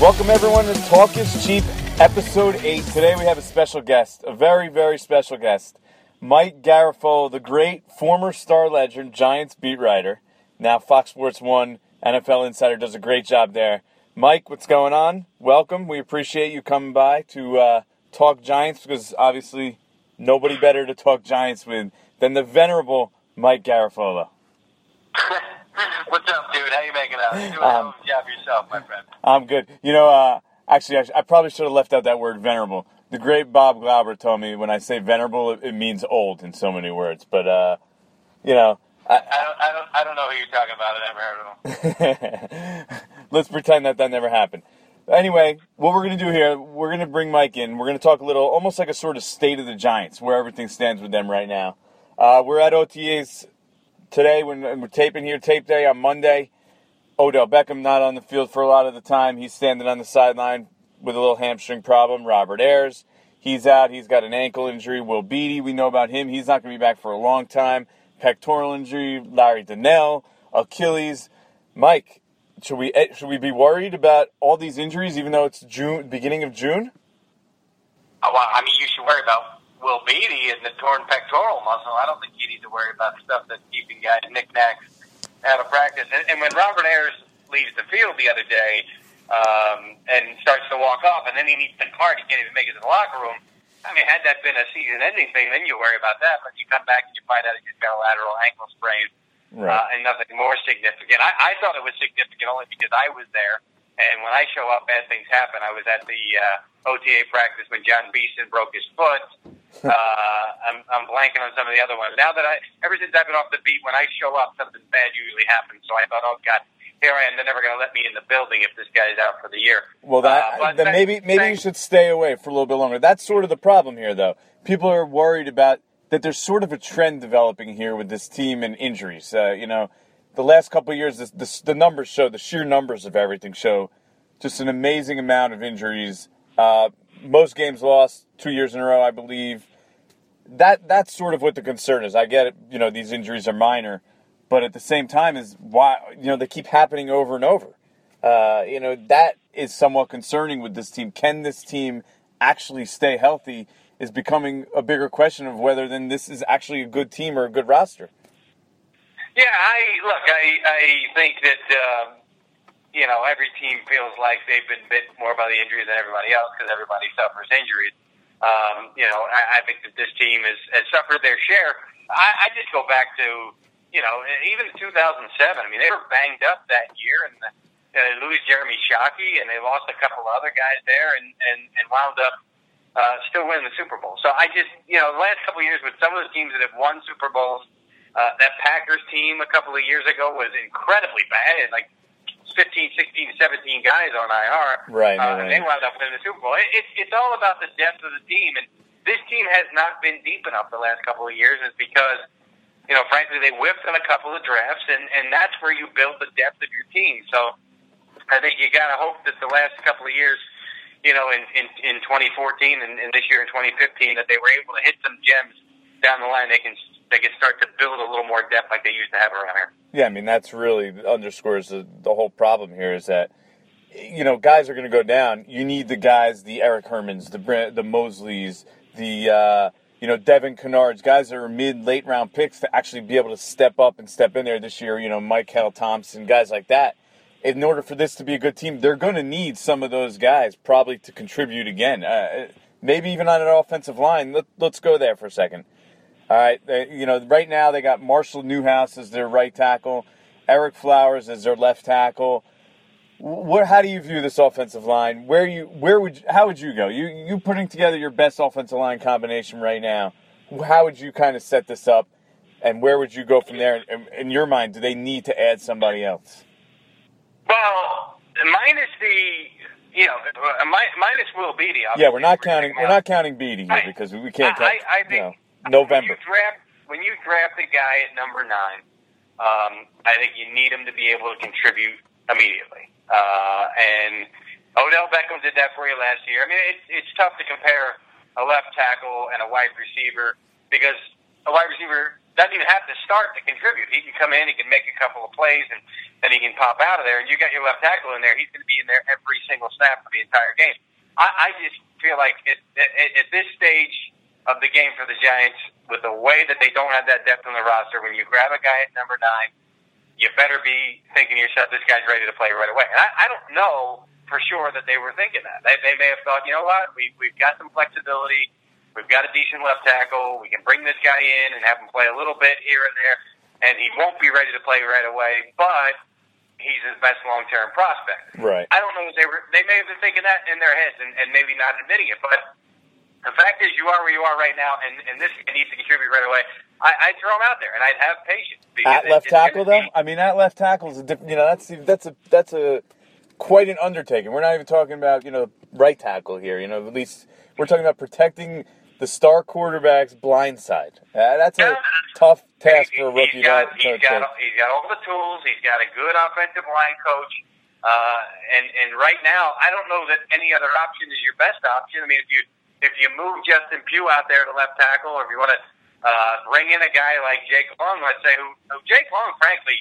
Welcome everyone to Talk is Cheap, episode 8. Today we have a special guest, a very, very special guest. Mike Garafolo, the great former Star-Ledger, Giants beat writer, now Fox Sports 1 NFL Insider, does a great job there. Mike, what's going on? Welcome. We appreciate you coming by to uh, talk Giants because obviously nobody better to talk Giants with than the venerable Mike Garafolo. What's up, dude? How you making out? You doing of a job yourself, my friend. I'm good. You know, uh, actually, I, I probably should have left out that word venerable. The great Bob Glauber told me when I say venerable, it, it means old in so many words. But, uh, you know, I, I don't, I don't, I don't know who you're talking about. I never heard of him. let's pretend that that never happened. Anyway, what we're going to do here, we're going to bring Mike in. We're going to talk a little, almost like a sort of state of the Giants, where everything stands with them right now. Uh, we're at OTAs today when we're taping here, tape day on Monday. Odell Beckham not on the field for a lot of the time. He's standing on the sideline with a little hamstring problem. Robert Ayers, he's out. He's got an ankle injury. Will Beatty, we know about him. He's not going to be back for a long time. Pectoral injury. Larry Donnell, Achilles. Mike, should we eh, should we be worried about all these injuries, even though it's June, beginning of June? Oh, well, I mean, you should worry about Will Beatty and the torn pectoral muscle. I don't think you need to worry about stuff that's keeping guys knickknacks out of practice. And, and when Robert Ayers leaves the field the other day um, and starts to walk off, and then he needs the cart, he can't even make it to the locker room. I mean, had that been a season-ending thing, then you worry about that. But you come back and you find out he's got a lateral ankle sprain Right. uh, and nothing more significant. I, I thought it was significant only because I was there. And when I show up, bad things happen. I was at the uh, OTA practice when Jon Beason broke his foot. Uh, I'm, I'm blanking on some of the other ones. Now that I, ever since I've been off the beat, when I show up, something bad usually happens. So I thought, oh God, here I am. They're never going to let me in the building if this guy's out for the year. Well, that Uh, then thank- maybe maybe you should stay away for a little bit longer. That's sort of the problem here, though. People are worried about that. There's sort of a trend developing here with this team and injuries. Uh, you know, the last couple years, the numbers show the sheer numbers of everything show just an amazing amount of injuries. Uh, most games lost two years in a row, I believe. That that's sort of what the concern is. I get it. You know, these injuries are minor, but at the same time, is why you know they keep happening over and over. Uh, you know that is somewhat concerning with this team. Can this team actually stay healthy? Is becoming a bigger question of whether then this is actually a good team or a good roster. Yeah, I look. I I think that um, you know every team feels like they've been bit more by the injuries than everybody else because everybody suffers injuries. Um, you know, I, I think that this team has, has suffered their share. I, I just go back to you know even 2007. I mean, they were banged up that year, and uh, they lose Jeremy Shockey, and they lost a couple other guys there, and and, and wound up uh, still winning the Super Bowl. So I just you know the last couple of years with some of the teams that have won Super Bowls. Uh, that Packers team a couple of years ago was incredibly bad. It like 15, 16, 17 guys on IR. Right, Uh, right, and they wound up winning the Super Bowl. It, it's it's all about the depth of the team. And this team has not been deep enough the last couple of years. It's because, you know, frankly, they whiffed on a couple of drafts. And, and that's where you build the depth of your team. So I think you got to hope that the last couple of years, you know, in, in, in 2014 and, and this year in 2015, that they were able to hit some gems down the line. They can they can start to build a little more depth like they used to have around here. Yeah, I mean that's really underscores the, the whole problem here is that you know guys are going to go down. You need the guys, the Eric Hermans, the the Mosleys, the uh, you know Devin Kennards, guys that are mid late round picks to actually be able to step up and step in there this year. You know Mykkele Thompson, guys like that. In order for this to be a good team, they're going to need some of those guys probably to contribute again. Uh, maybe even on an offensive line. Let, let's go there for a second. All right, they, you know, right now they got Marshall Newhouse as their right tackle, Ereck Flowers as their left tackle. What? How do you view this offensive line? Where you? Where would? How would you go? You you putting together your best offensive line combination right now? How would you kind of set this up, and where would you go from there? In, in your mind, do they need to add somebody else? Well, minus the you know uh, minus Will Beatty. Yeah, we're not counting. We're not counting Beatty here because we can't. I, I, I think you know, November. When you draft when you draft a guy at number nine, um, I think you need him to be able to contribute immediately. Uh, and Odell Beckham did that for you last year. I mean, it's it's tough to compare a left tackle and a wide receiver because a wide receiver doesn't even have to start to contribute. He can come in, he can make a couple of plays, and then he can pop out of there. And you got your left tackle in there; he's going to be in there every single snap for the entire game. I, I just feel like at, at, at this stage of the game for the Giants, with the way that they don't have that depth on the roster, when you grab a guy at number nine, you better be thinking to yourself, "This guy's ready to play right away." And I, I don't know for sure that they were thinking that. They, they may have thought, you know what, we, we've got some flexibility. We've got a decent left tackle. We can bring this guy in and have him play a little bit here and there, and he won't be ready to play right away, but he's his best long term prospect. Right. I don't know if they were. They may have been thinking that in their heads and, and maybe not admitting it, but the fact is, you are where you are right now, and, and this needs to contribute right away. I, I'd throw him out there, and I'd have patience. At left tackle, though, I mean, at left tackle is a different. You know, that's that's a that's a quite an undertaking. We're not even talking about you know right tackle here. You know, at least we're talking about protecting the star quarterback's blind side. Uh, that's a tough task for a rookie. He's got, he's, got, he's got all the tools. He's got a good offensive line coach. Uh, and and right now, I don't know that any other option is your best option. I mean, if you if you move Justin Pugh out there to left tackle, or if you want to uh, bring in a guy like Jake Long, let's say, who, who Jake Long, frankly,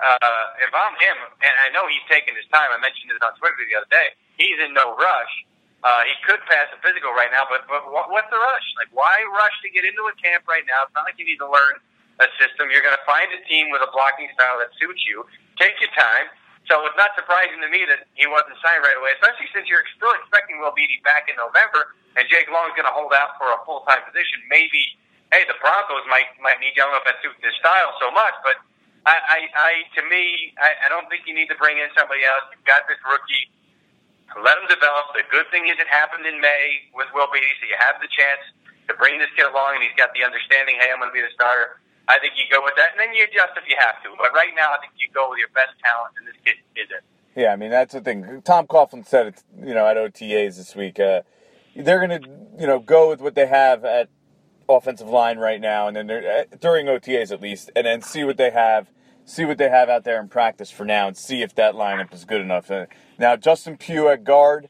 uh, if I'm him, and I know he's taking his time, I mentioned it on Twitter the other day, he's in no rush. Uh, he could pass a physical right now, but, but what, what's the rush? Like, why rush to get into a camp right now? It's not like you need to learn a system. You're going to find a team with a blocking style that suits you. Take your time. So it's not surprising to me that he wasn't signed right away, especially since you're still expecting Will Beatty back in November, and Jake Long's going to hold out for a full time position. Maybe, hey, the Broncos might might need. I don't know if his style so much, but I, I, I to me, I, I don't think you need to bring in somebody else. You've got this rookie. Let him develop. The good thing is it happened in May with Will Beatty, so you have the chance to bring this kid along, and he's got the understanding. Hey, I'm going to be the starter. I think you go with that, and then you adjust if you have to. But right now, I think you go with your best talent, and this kid is it. Yeah, I mean that's the thing. Tom Coughlin said it, you know, at OTAs this week. Uh, they're going to, you know, go with what they have at offensive line right now, and then they're uh, during OTAs at least, and then see what they have, see what they have out there in practice for now, and see if that lineup is good enough. Uh, now, Justin Pugh at guard,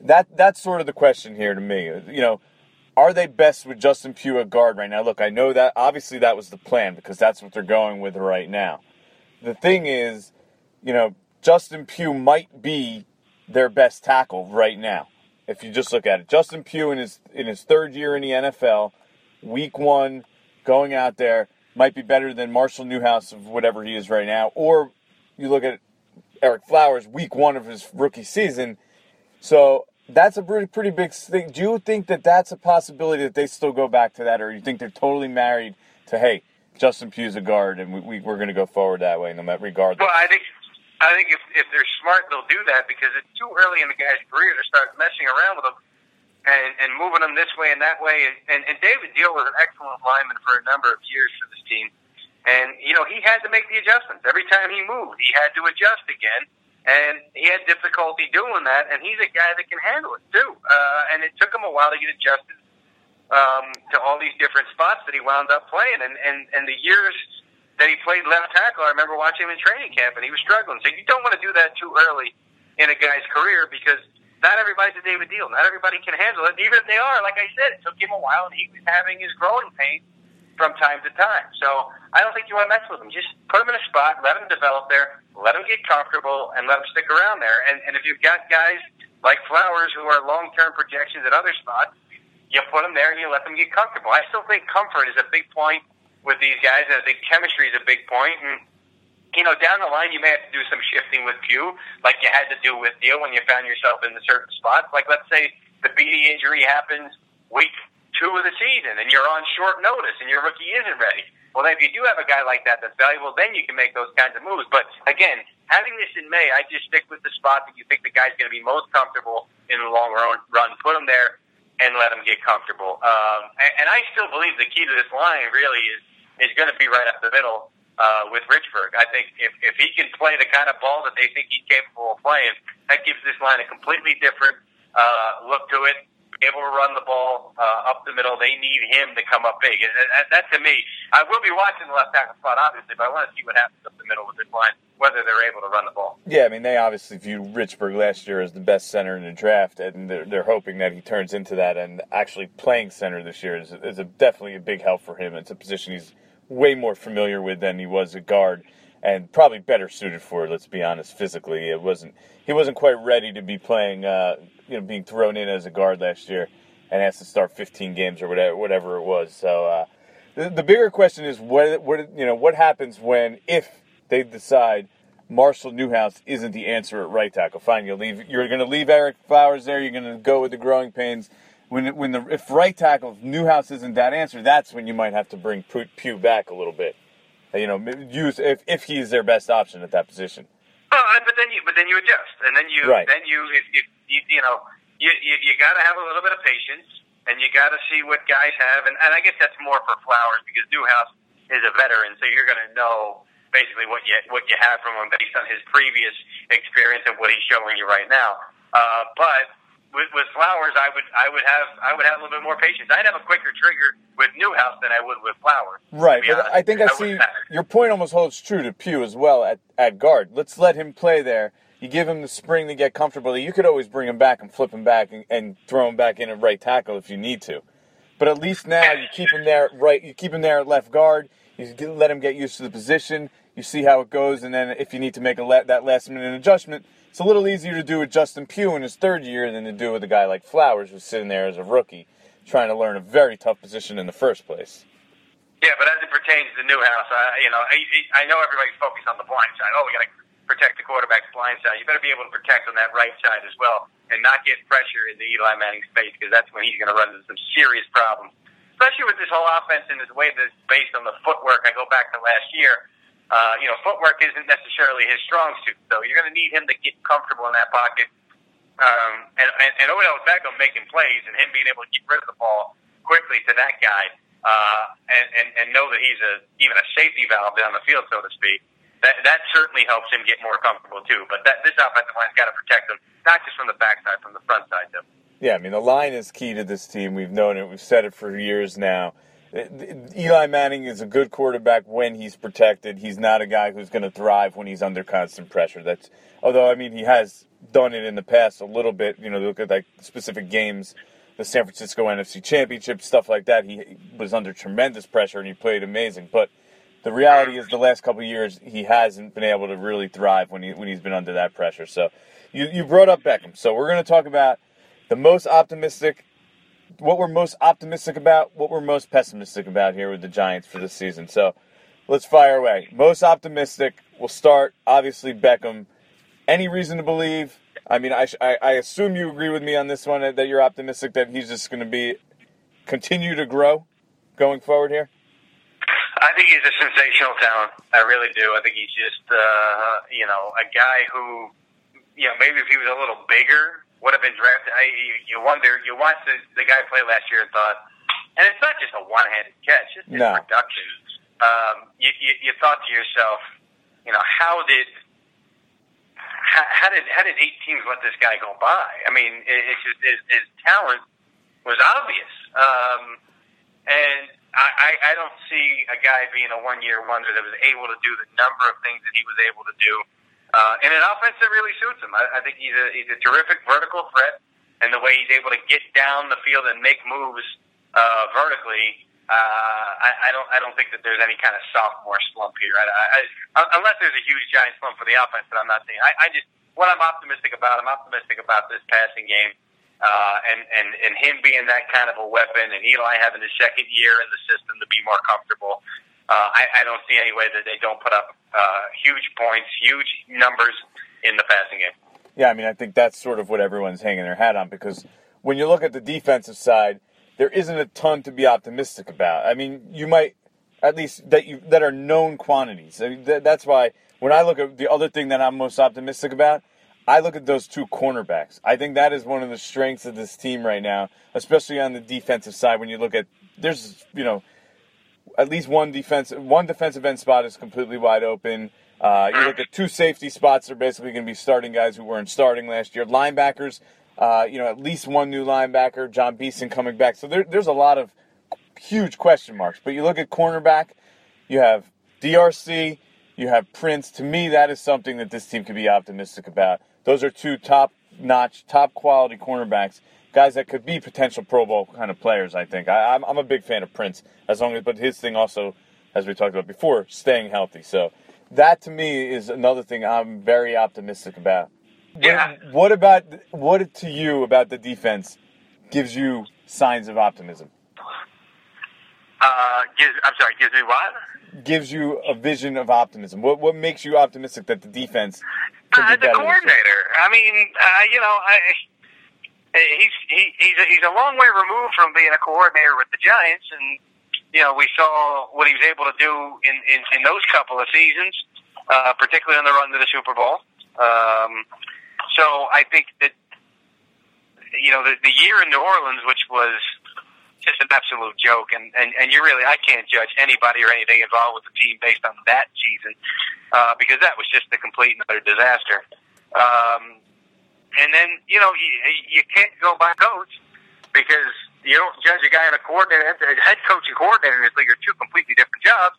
that that's sort of the question here to me. You know, are they best with Justin Pugh at guard right now? Look, I know that obviously that was the plan because that's what they're going with right now. The thing is, you know, Justin Pugh might be their best tackle right now. If you just look at it, Justin Pugh in his in his third year in the NFL week one, going out there, might be better than Marshall Newhouse of whatever he is right now. Or you look at Ereck Flowers, week one of his rookie season. So that's a pretty pretty big thing. Do you think that that's a possibility that they still go back to that, or you think they're totally married to hey, Justin Pugh's a guard, and we, we are going to go forward that way, no matter regardless? Well, I think I think if if they're smart, they'll do that because it's too early in the guy's career to start messing around with him and, and moving them this way and that way. And, and, and David Diehl was an excellent lineman for a number of years for this team. And, you know, he had to make the adjustments. Every time he moved, he had to adjust again. And he had difficulty doing that. And he's a guy that can handle it, too. Uh, and it took him a while to get adjusted um, to all these different spots that he wound up playing. And, and, and the years that he played left tackle, I remember watching him in training camp, and he was struggling. So you don't want to do that too early in a guy's career because – not everybody's a David Diehl. Not everybody can handle it. Even if they are, like I said, it took him a while, and he was having his growing pains from time to time. So I don't think you want to mess with him. Just put him in a spot, let him develop there, let him get comfortable, and let him stick around there. And, and if you've got guys like Flowers who are long-term projections at other spots, you put them there and you let them get comfortable. I still think comfort is a big point with these guys, and I think chemistry is a big point. And you know, down the line, you may have to do some shifting with Pugh, like you had to do with Diehl when you found yourself in the certain spots. Like, let's say the Beatty injury happens week two of the season, and you're on short notice, and your rookie isn't ready. Well, then if you do have a guy like that that's valuable, then you can make those kinds of moves. But again, having this in May, I just stick with the spot that you think the guy's going to be most comfortable in the long run. Run, put him there, and let him get comfortable. Um, and, and I still believe the key to this line really is is going to be right up the middle uh, with Richburg. I think if, if he can play the kind of ball that they think he's capable of playing, that gives this line a completely different uh, look to it. Able to run the ball uh, up the middle. They need him to come up big. And that, that to me, I will be watching the left tackle spot, obviously, but I want to see what happens up the middle with this line, whether they're able to run the ball. Yeah, I mean, they obviously viewed Richburg last year as the best center in the draft, and they're, they're hoping that he turns into that. And actually playing center this year is, is a, definitely a big help for him. It's a position he's way more familiar with than he was a guard and probably better suited for it. Let's be honest, physically, it wasn't he wasn't quite ready to be playing, uh, you know, being thrown in as a guard last year, and has to start 15 games or whatever, whatever it was. So uh, the, the bigger question is what, what you know, what happens when if they decide Marshall Newhouse isn't the answer at right tackle? Fine, you leave. You're going to leave Eric Flowers there. You're going to go with the growing pains when when the if right tackle Newhouse isn't that answer, that's when you might have to bring Pugh back a little bit. You know, use if if he's their best option at that position. Oh, but then you but then you adjust, and then you right. then you if, if you, you know you you, you got to have a little bit of patience, and you got to see what guys have, and, and I guess that's more for Flowers because Newhouse is a veteran, so you're going to know basically what you what you have from him based on his previous experience and what he's showing you right now. Uh, but with, with Flowers, I would I would have I would have a little bit more patience. I'd have a quicker trigger with Newhouse than I would with Flowers. Right, but honest. I think I, I see your point almost holds true to Pugh as well at, at guard. Let's let him play there. You give him the spring to get comfortable. You could always bring him back and flip him back and, and throw him back in at right tackle if you need to. But at least now you keep him there right. You keep him there at left guard. You let him get used to the position. You see how it goes, and then if you need to make a that last minute adjustment, it's a little easier to do with Justin Pugh in his third year than to do with a guy like Flowers who's sitting there as a rookie trying to learn a very tough position in the first place. Yeah, but as it pertains to Newhouse, I, you know, I, I know everybody's focused on the blind side. Oh, we got to protect the quarterback's blind side. You better be able to protect on that right side as well, and not get pressure in the Eli Manning space because that's when he's going to run into some serious problems. Especially with this whole offense and the way that it's based on the footwork. I go back to last year uh, you know, footwork isn't necessarily his strong suit, so you're going to need him to get comfortable in that pocket. Um, and, and, and Odell Beckham making plays and him being able to get rid of the ball quickly to that guy, uh, and, and, and know that he's a even a safety valve down the field, so to speak. That that certainly helps him get more comfortable too. But that this offensive line's got to protect him, not just from the backside, from the front side too. Yeah, I mean the line is key to this team. We've known it. We've said it for years now. Uh, Eli Manning is a good quarterback when he's protected. He's not a guy who's going to thrive when he's under constant pressure. That's although I mean he has done it in the past a little bit. You know, look at like specific games, the San Francisco NFC Championship stuff like that. He was under tremendous pressure and he played amazing. But the reality is, the last couple years he hasn't been able to really thrive when he when he's been under that pressure. So you you brought up Beckham. So we're going to talk about the most optimistic what we're most optimistic about, what we're most pessimistic about here with the Giants for this season. So let's fire away. Most optimistic, we'll start obviously Beckham. Any reason to believe? I mean, I, I, I assume you agree with me on this one that you're optimistic that he's just going to be continue to grow going forward here. I think he's a sensational talent. I really do. I think he's just, uh, you know, a guy who, you know, maybe if he was a little bigger, would have been drafted. I, you, you wonder. You watched the, the guy play last year and thought, and it's not just a one-handed catch; it's his no. production. Um, you, you, you thought to yourself, you know, how did how, how did how did eight teams let this guy go by? I mean, it, it's just his, his talent was obvious, um, and I, I, don't see a guy being a one-year wonder that was able to do the number of things that he was able to do uh, and an offense that really suits him. I, I think he's a he's a terrific vertical threat, and the way he's able to get down the field and make moves uh, vertically. Uh, I, I don't. I don't think that there's any kind of sophomore slump here. I, I, I, unless there's a huge giant slump for the offense, but I'm not seeing. I, I just what I'm optimistic about. I'm optimistic about this passing game, uh, and and and him being that kind of a weapon, and Eli having his second year in the system to be more comfortable uh, I, I don't see any way that they don't put up uh, huge points, huge numbers in the passing game. Yeah, I mean, I think that's sort of what everyone's hanging their hat on because when you look at the defensive side, there isn't a ton to be optimistic about. I mean, you might at least that you that are known quantities. I mean, th- that's why when I look at the other thing that I'm most optimistic about, I look at those two cornerbacks. I think that is one of the strengths of this team right now, especially on the defensive side. When you look at there's you know at least one defense one defensive end spot is completely wide open. Uh, you look at two safety spots; are basically going to be starting guys who weren't starting last year. Linebackers, uh, you know, at least one new linebacker, Jon Beason coming back. So there, there's a lot of huge question marks. But you look at cornerback, you have DRC, you have Prince. To me, that is something that this team could be optimistic about. Those are two top notch, top quality cornerbacks, guys that could be potential Pro Bowl kind of players. I think I, I'm, I'm a big fan of Prince, as long as, but his thing also, as we talked about before, staying healthy. So that to me is another thing I'm very optimistic about. Yeah. What, about what to you about the defense gives you signs of optimism? Uh, gives, I'm sorry, gives me what? Gives you a vision of optimism. What what makes you optimistic that the defense Uh, the coordinator. I mean, uh, you know, I, he's he, he's a, he's a long way removed from being a coordinator with the Giants, and you know, we saw what he was able to do in in, in those couple of seasons, uh, particularly on the run to the Super Bowl. Um, so I think that you know the, the year in New Orleans, which was just an absolute joke, and, and and you really I can't judge anybody or anything involved with the team based on that season uh, because that was just a complete and utter disaster. Um, and then you know you, you can't go by coach because you don't judge a guy in a coordinator, a head coach and coordinator in this league are two completely different jobs.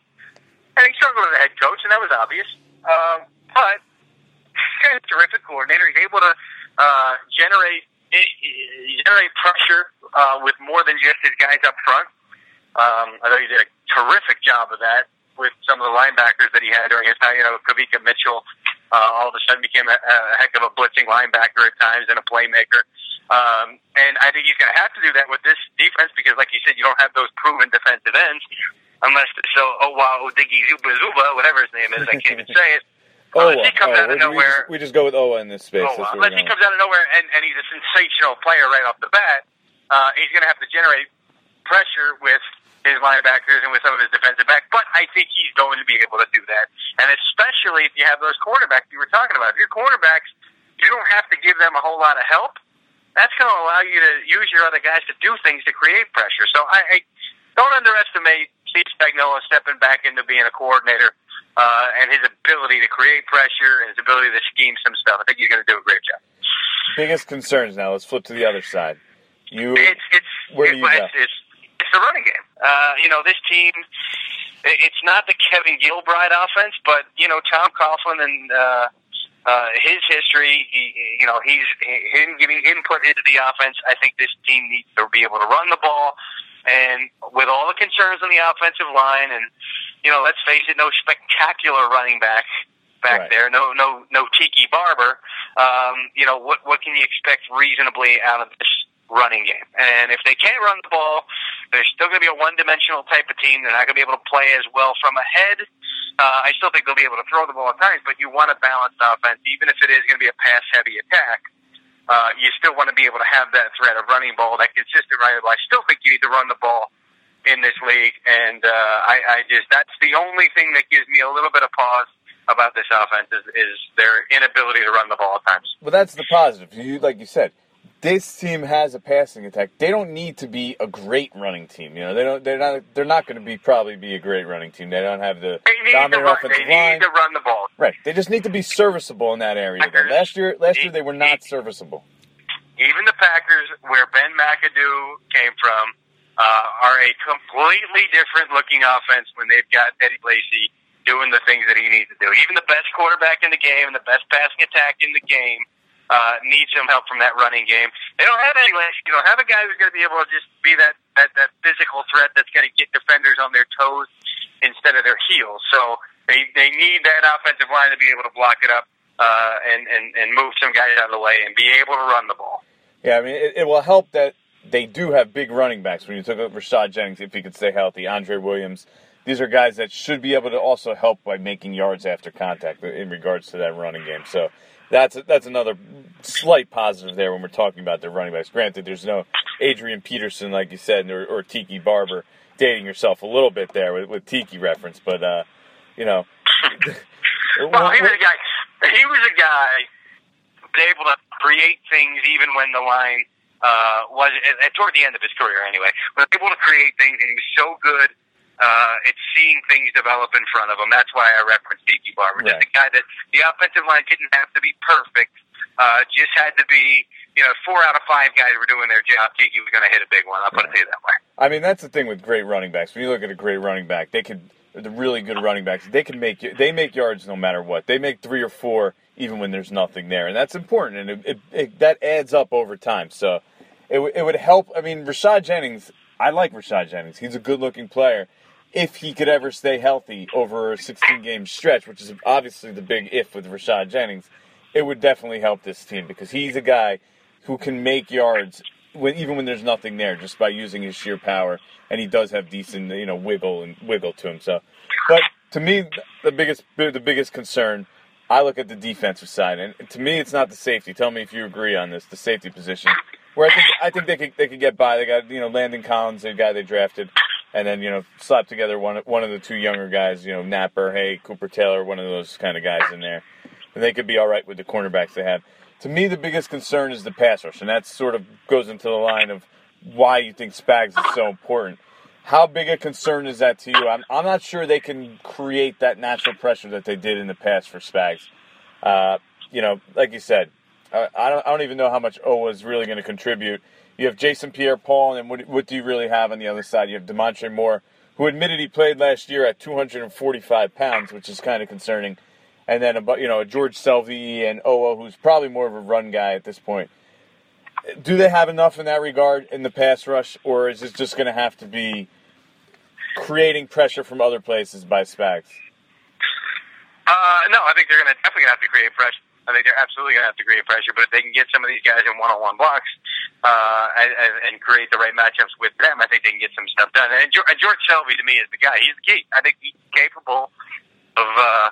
And he struggled as a head coach, and that was obvious. Um, but he's a terrific coordinator. He's able to uh, generate generate pressure uh, with more than just his guys up front. Um, I thought he did a terrific job of that with some of the linebackers that he had during his time. You know, Kawika Mitchell uh, all of a sudden became a, a heck of a blitzing linebacker at times and a playmaker. Um, and I think he's going to have to do that with this defense because, like you said, you don't have those proven defensive ends unless so. Oh wow, Diggy Zuba Zuba, whatever his name is, I can't even say it. Oh, Unless he comes out of we, nowhere. we just go with Owa in this space. Oh, uh, where unless he comes out of nowhere and, and he's a sensational player right off the bat, uh, he's going to have to generate pressure with his linebackers and with some of his defensive backs. But I think he's going to be able to do that, and especially if you have those quarterbacks you were talking about. If your quarterbacks, you don't have to give them a whole lot of help. That's going to allow you to use your other guys to do things to create pressure. So I, I don't underestimate Steve Spagnuolo stepping back into being a coordinator uh, and his ability to create pressure and his ability to scheme some stuff. I think he's going to do a great job. Biggest concerns now. Let's flip to the other side. You, It's it's Where it- you it's, it's it's the running game. Uh, you know, this team. It's not the Kevin Gilbride offense, but you know Tom Coughlin and uh, uh, his history. He, you know, he's him giving input into the offense. I think this team needs to be able to run the ball, and with all the concerns on the offensive line, and you know, let's face it, no spectacular running back back Right. there. No, no, no Tiki Barber. Um, you know, what what can you expect reasonably out of this running game? And if they can't run the ball, they're still going to be a one-dimensional type of team. They're not going to be able to play as well from ahead. Uh, I still think they'll be able to throw the ball at times, but you want a balanced offense, even if it is going to be a pass-heavy attack. Uh, you still want to be able to have that threat of running ball, that consistent running ball. I still think you need to run the ball in this league, and uh, I, I just that's the only thing that gives me a little bit of pause about this offense is, is their inability to run the ball at times. But that's the positive. You like you said, this team has a passing attack. They don't need to be a great running team. You know, they don't. They're not. They're not going to be probably be a great running team. They don't have the They need to dominant run. offensive They line. need to run the ball. Right. They just need to be serviceable in that area. though. Last year, last year they were not serviceable. Even the Packers, where Ben McAdoo came from, uh, are a completely different looking offense when they've got Eddie Lacy doing the things that he needs to do. Even the best quarterback in the game and the best passing attack in the game uh, some help from that running game. They don't have Lacy. You don't have a guy who's going to be able to just be that, that, that physical threat that's going to get defenders on their toes instead of their heels. So they, they need that offensive line to be able to block it up uh, and, and, and move some guys out of the way and be able to run the ball. Yeah, I mean, it, it will help that they do have big running backs. When you took up Rashad Jennings, if he could stay healthy, Andre Williams, these are guys that should be able to also help by making yards after contact in regards to that running game. So that's that's another slight positive there when we're talking about their running backs. Granted, there's no Adrian Peterson, like you said, or, or Tiki Barber. Dating yourself a little bit there with, with Tiki reference, but uh, you know. Well, he was a guy. He was a guy able to create things even when the line uh, was at, toward the end of his career. Anyway, was able to create things, and he was so good Uh, it's seeing things develop in front of him. That's why I referenced Tiki Barber. Just Right. a guy that the offensive line didn't have to be perfect. Uh, just had to be, you know, four out of five guys were doing their job. Tiki was going to hit a big one. I'll put it to you that way. I mean, that's the thing with great running backs. When you look at a great running back, they could the really good running backs. They can make they make yards no matter what. They make three or four even when there's nothing there, and that's important. And it, it, it that adds up over time. So it w- it would help. I mean, Rashad Jennings. I like Rashad Jennings. He's a good looking player. If he could ever stay healthy over a 16 game stretch, which is obviously the big if with Rashad Jennings, it would definitely help this team because he's a guy who can make yards when even when there's nothing there, just by using his sheer power, and he does have decent you know wiggle and wiggle to him. So, but to me, the biggest the biggest concern, I look at the defensive side, and to me, it's not the safety. Tell me if you agree on this, the safety position, where I think I think they could they could get by. They got you know Landon Collins, the guy they drafted. And then you know, slap together one one of the two younger guys, you know, Napper, Hey, Cooper Taylor, one of those kind of guys in there, and they could be all right with the cornerbacks they have to me, the biggest concern is the pass rush, and that sort of goes into the line of why you think Spags is so important. How big a concern is that to you? I'm, I'm not sure they can create that natural pressure that they did in the past for Spags. Uh, you know, like you said, I, I, don't, I don't even know how much Owa is really going to contribute. You have Jason Pierre-Paul, and what, what do you really have on the other side? You have Damontre Moore, who admitted he played last year at 245 pounds, which is kind of concerning and then about you know George Selvie and Owa, who's probably more of a run guy at this point. Do they have enough in that regard in the pass rush, or is it just going to have to be creating pressure from other places by Spags? Uh, no, I think they're going to definitely have to create pressure. I think they're absolutely going to have to create pressure. But if they can get some of these guys in one-on-one blocks uh, and, and create the right matchups with them, I think they can get some stuff done. And George, Selvie, to me, is the guy. He's the key. I think he's capable of. Uh,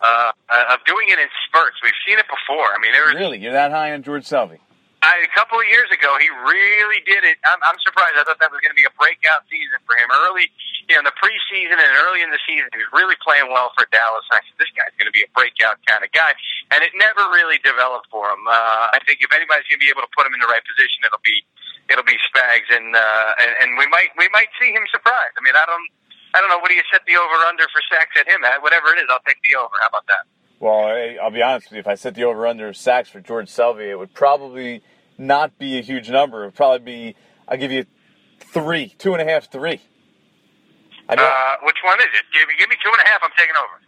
uh, of doing it in spurts. We've seen it before. I mean, there Really, you're that high on George Selvie? I, a couple of years ago, he really did it. I'm, I'm surprised. I thought that was going to be a breakout season for him. Early, you know, in the preseason and early in the season, he was really playing well for Dallas. I said, this guy's going to be a breakout kind of guy, and it never really developed for him. Uh, I think if anybody's going to be able to put him in the right position, it'll be it'll be Spags, and uh, and, and we might we might see him surprise. I mean, I don't. I don't know. What do you set the over under for sacks at him at? Whatever it is, I'll take the over. How about that? Well, I- I'll be honest with you. If I set the over under sacks for George Selvie, it would probably not be a huge number. It would probably be, I'll give you three, two and a half, three. I know. Uh, which one is it? Give, give me two and a half. I'm taking over.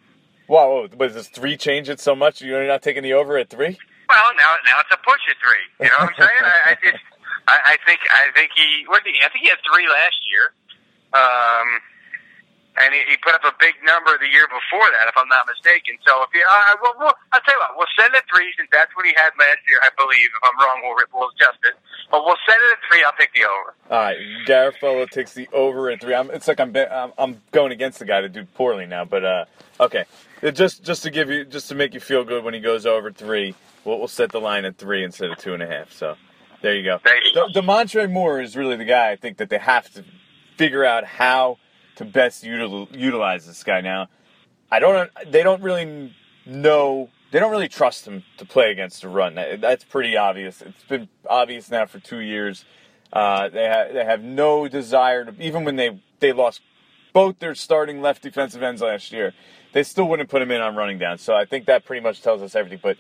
Wow, but does three change it so much? You're not taking the over at three? Well, now now it's a push at three. You know what I'm saying? I, I just I, I think I think he what did he? I think he had three last year. Um, and he, he put up a big number the year before that, if I'm not mistaken. So if you, uh, well, we'll, I'll tell you what, we'll send it three since that's what he had last year, I believe. If I'm wrong, we'll we'll adjust it. But we'll send it at three. I'll take the over. All right, Garafolo takes the over at three. I'm, it's like I'm, I'm I'm going against the guy to do poorly now, but uh, okay. It just just to give you just to make you feel good when he goes over three, we'll, we'll set the line at three instead of two and a half. So there you go. There you. De- Damontre Moore is really the guy I think that they have to figure out how to best util- utilize this guy now. I don't. They don't really know. They don't really trust him to play against the run. That- That's pretty obvious. It's been obvious now for two years. Uh, they have they have no desire to. Even when they they lost both their starting left defensive ends last year, they still wouldn't put him in on running down. So I think that pretty much tells us everything. But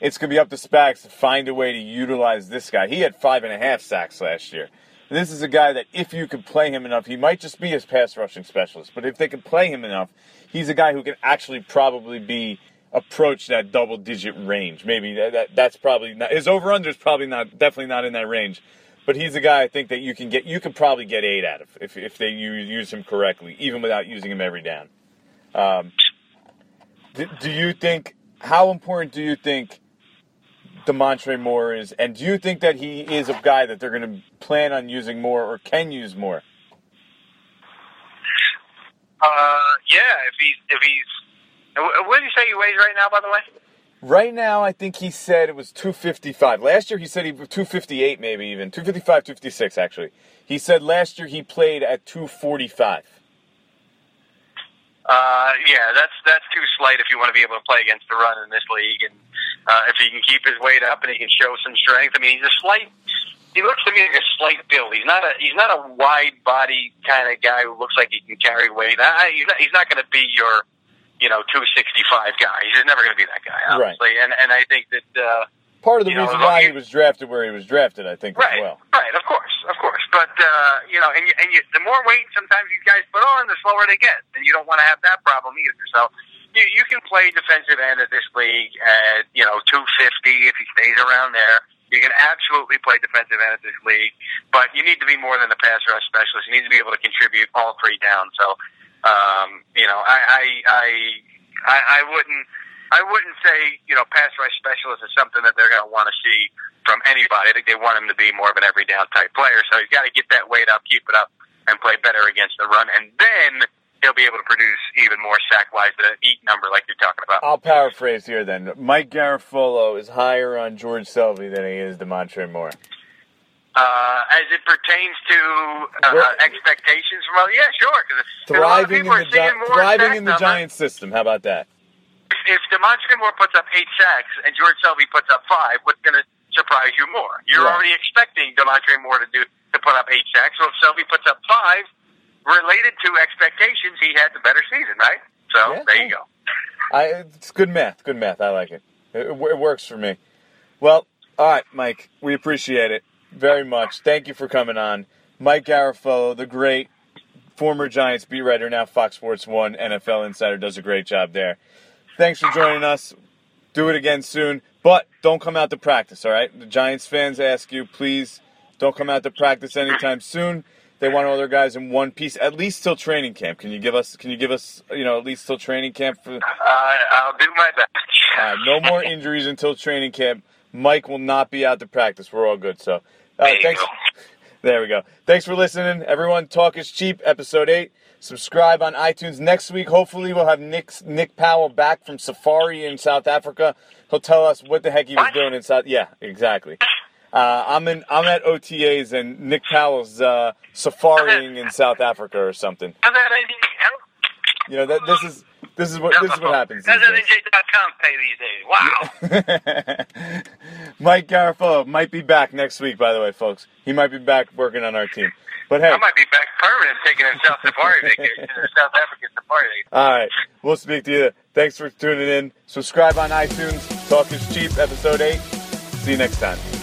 it's gonna be up to Spags to find a way to utilize this guy. He had five and a half sacks last year. This is a guy that if you could play him enough, he might just be his pass rushing specialist. But if they could play him enough, he's a guy who can actually probably be approach that double digit range. Maybe that, that that's probably not his over under is probably not definitely not in that range. But he's a guy I think that you can get you could probably get eight out of if if they you use him correctly, even without using him every down. Um, do, do you think how important do you think Damontre Moore is, and do you think that he is a guy that they're going to plan on using more or can use more? Uh, yeah, if he's if he's. What did you say he weighs right now? By the way. Right now, I think he said it was 255. Last year, he said he 258, maybe even 255, 256. Actually, he said last year he played at 245. Uh, yeah, that's that's too slight if you want to be able to play against the run in this league, and uh, if he can keep his weight up and he can show some strength. I mean, he's a slight he looks to me like a slight build. He's not a he's not a wide body kind of guy who looks like he can carry weight. I, he's not, he's not going to be your you know two sixty five guy. He's never going to be that guy, obviously. Right. And and I think that. Uh, Part of the reason know, why he was drafted where he was drafted, I think, right, as well. Right, of course. But uh, you know, and you, and you, the more weight sometimes these guys put on, the slower they get, and you don't want to have that problem either. So you, you can play defensive end at this league at you know two fifty if he stays around there. You can absolutely play defensive end at this league, but you need to be more than a pass rush specialist. You need to be able to contribute all three downs. So, um, you know, I, I, I, I, I wouldn't I wouldn't say, you know, pass rush specialist is something that they're going to want to see from anybody. I think they want him to be more of an every down type player. So he's got to get that weight up, keep it up, and play better against the run. And then he'll be able to produce even more sack wise, the eat number like you're talking about. I'll paraphrase here then. Mike Garafolo is higher on George Selvie than he is Damontre Moore. Uh, as it pertains to uh, expectations from other, yeah, sure. Cause thriving in the, Gi- thriving in the Giants system. How about that? If Damontre Moore puts up eight sacks and George Selvie puts up five, what's going to surprise you more? You're right. already expecting Damontre Moore to do to put up eight sacks. So if Selvie puts up five, related to expectations, he had the better season, right? So yeah, there you go. I, it's good math. Good math. I like it. it. It works for me. Well, all right, Mike. We appreciate it very much. Thank you for coming on. Mike Garafolo, the great former Giants beat writer, now Fox Sports One NFL insider, does a great job there. Thanks for joining us. Do it again soon. But don't come out to practice, all right? The Giants fans ask you, please don't come out to practice anytime soon. They want all their guys in one piece, at least till training camp. Can you give us? Can you give us? You know, at least till training camp. For uh, I'll do my best. uh, no more injuries until training camp. Mike will not be out to practice. We're all good. So, uh, thanks. Go. There we go. Thanks for listening, everyone. Talk is cheap, episode eight. Subscribe on iTunes. Next week, hopefully, we'll have Nick, Nick Powell back from Safari in South Africa. He'll tell us what the heck he was doing in South. Yeah, exactly. Uh, I'm in. I'm at OTAs, and Nick Powell's uh, safaring in South Africa or something. You know that this is this is what this is what happens. That's NJ.com pay these days. Wow. Mike Garafolo might be back next week. By the way, folks, he might be back working on our team. But hey, I might be back permanent taking a South Safari vacation, South African Safari. All right, we'll speak to you. Thanks for tuning in. Subscribe on iTunes. Talk is cheap, episode eight. See you next time.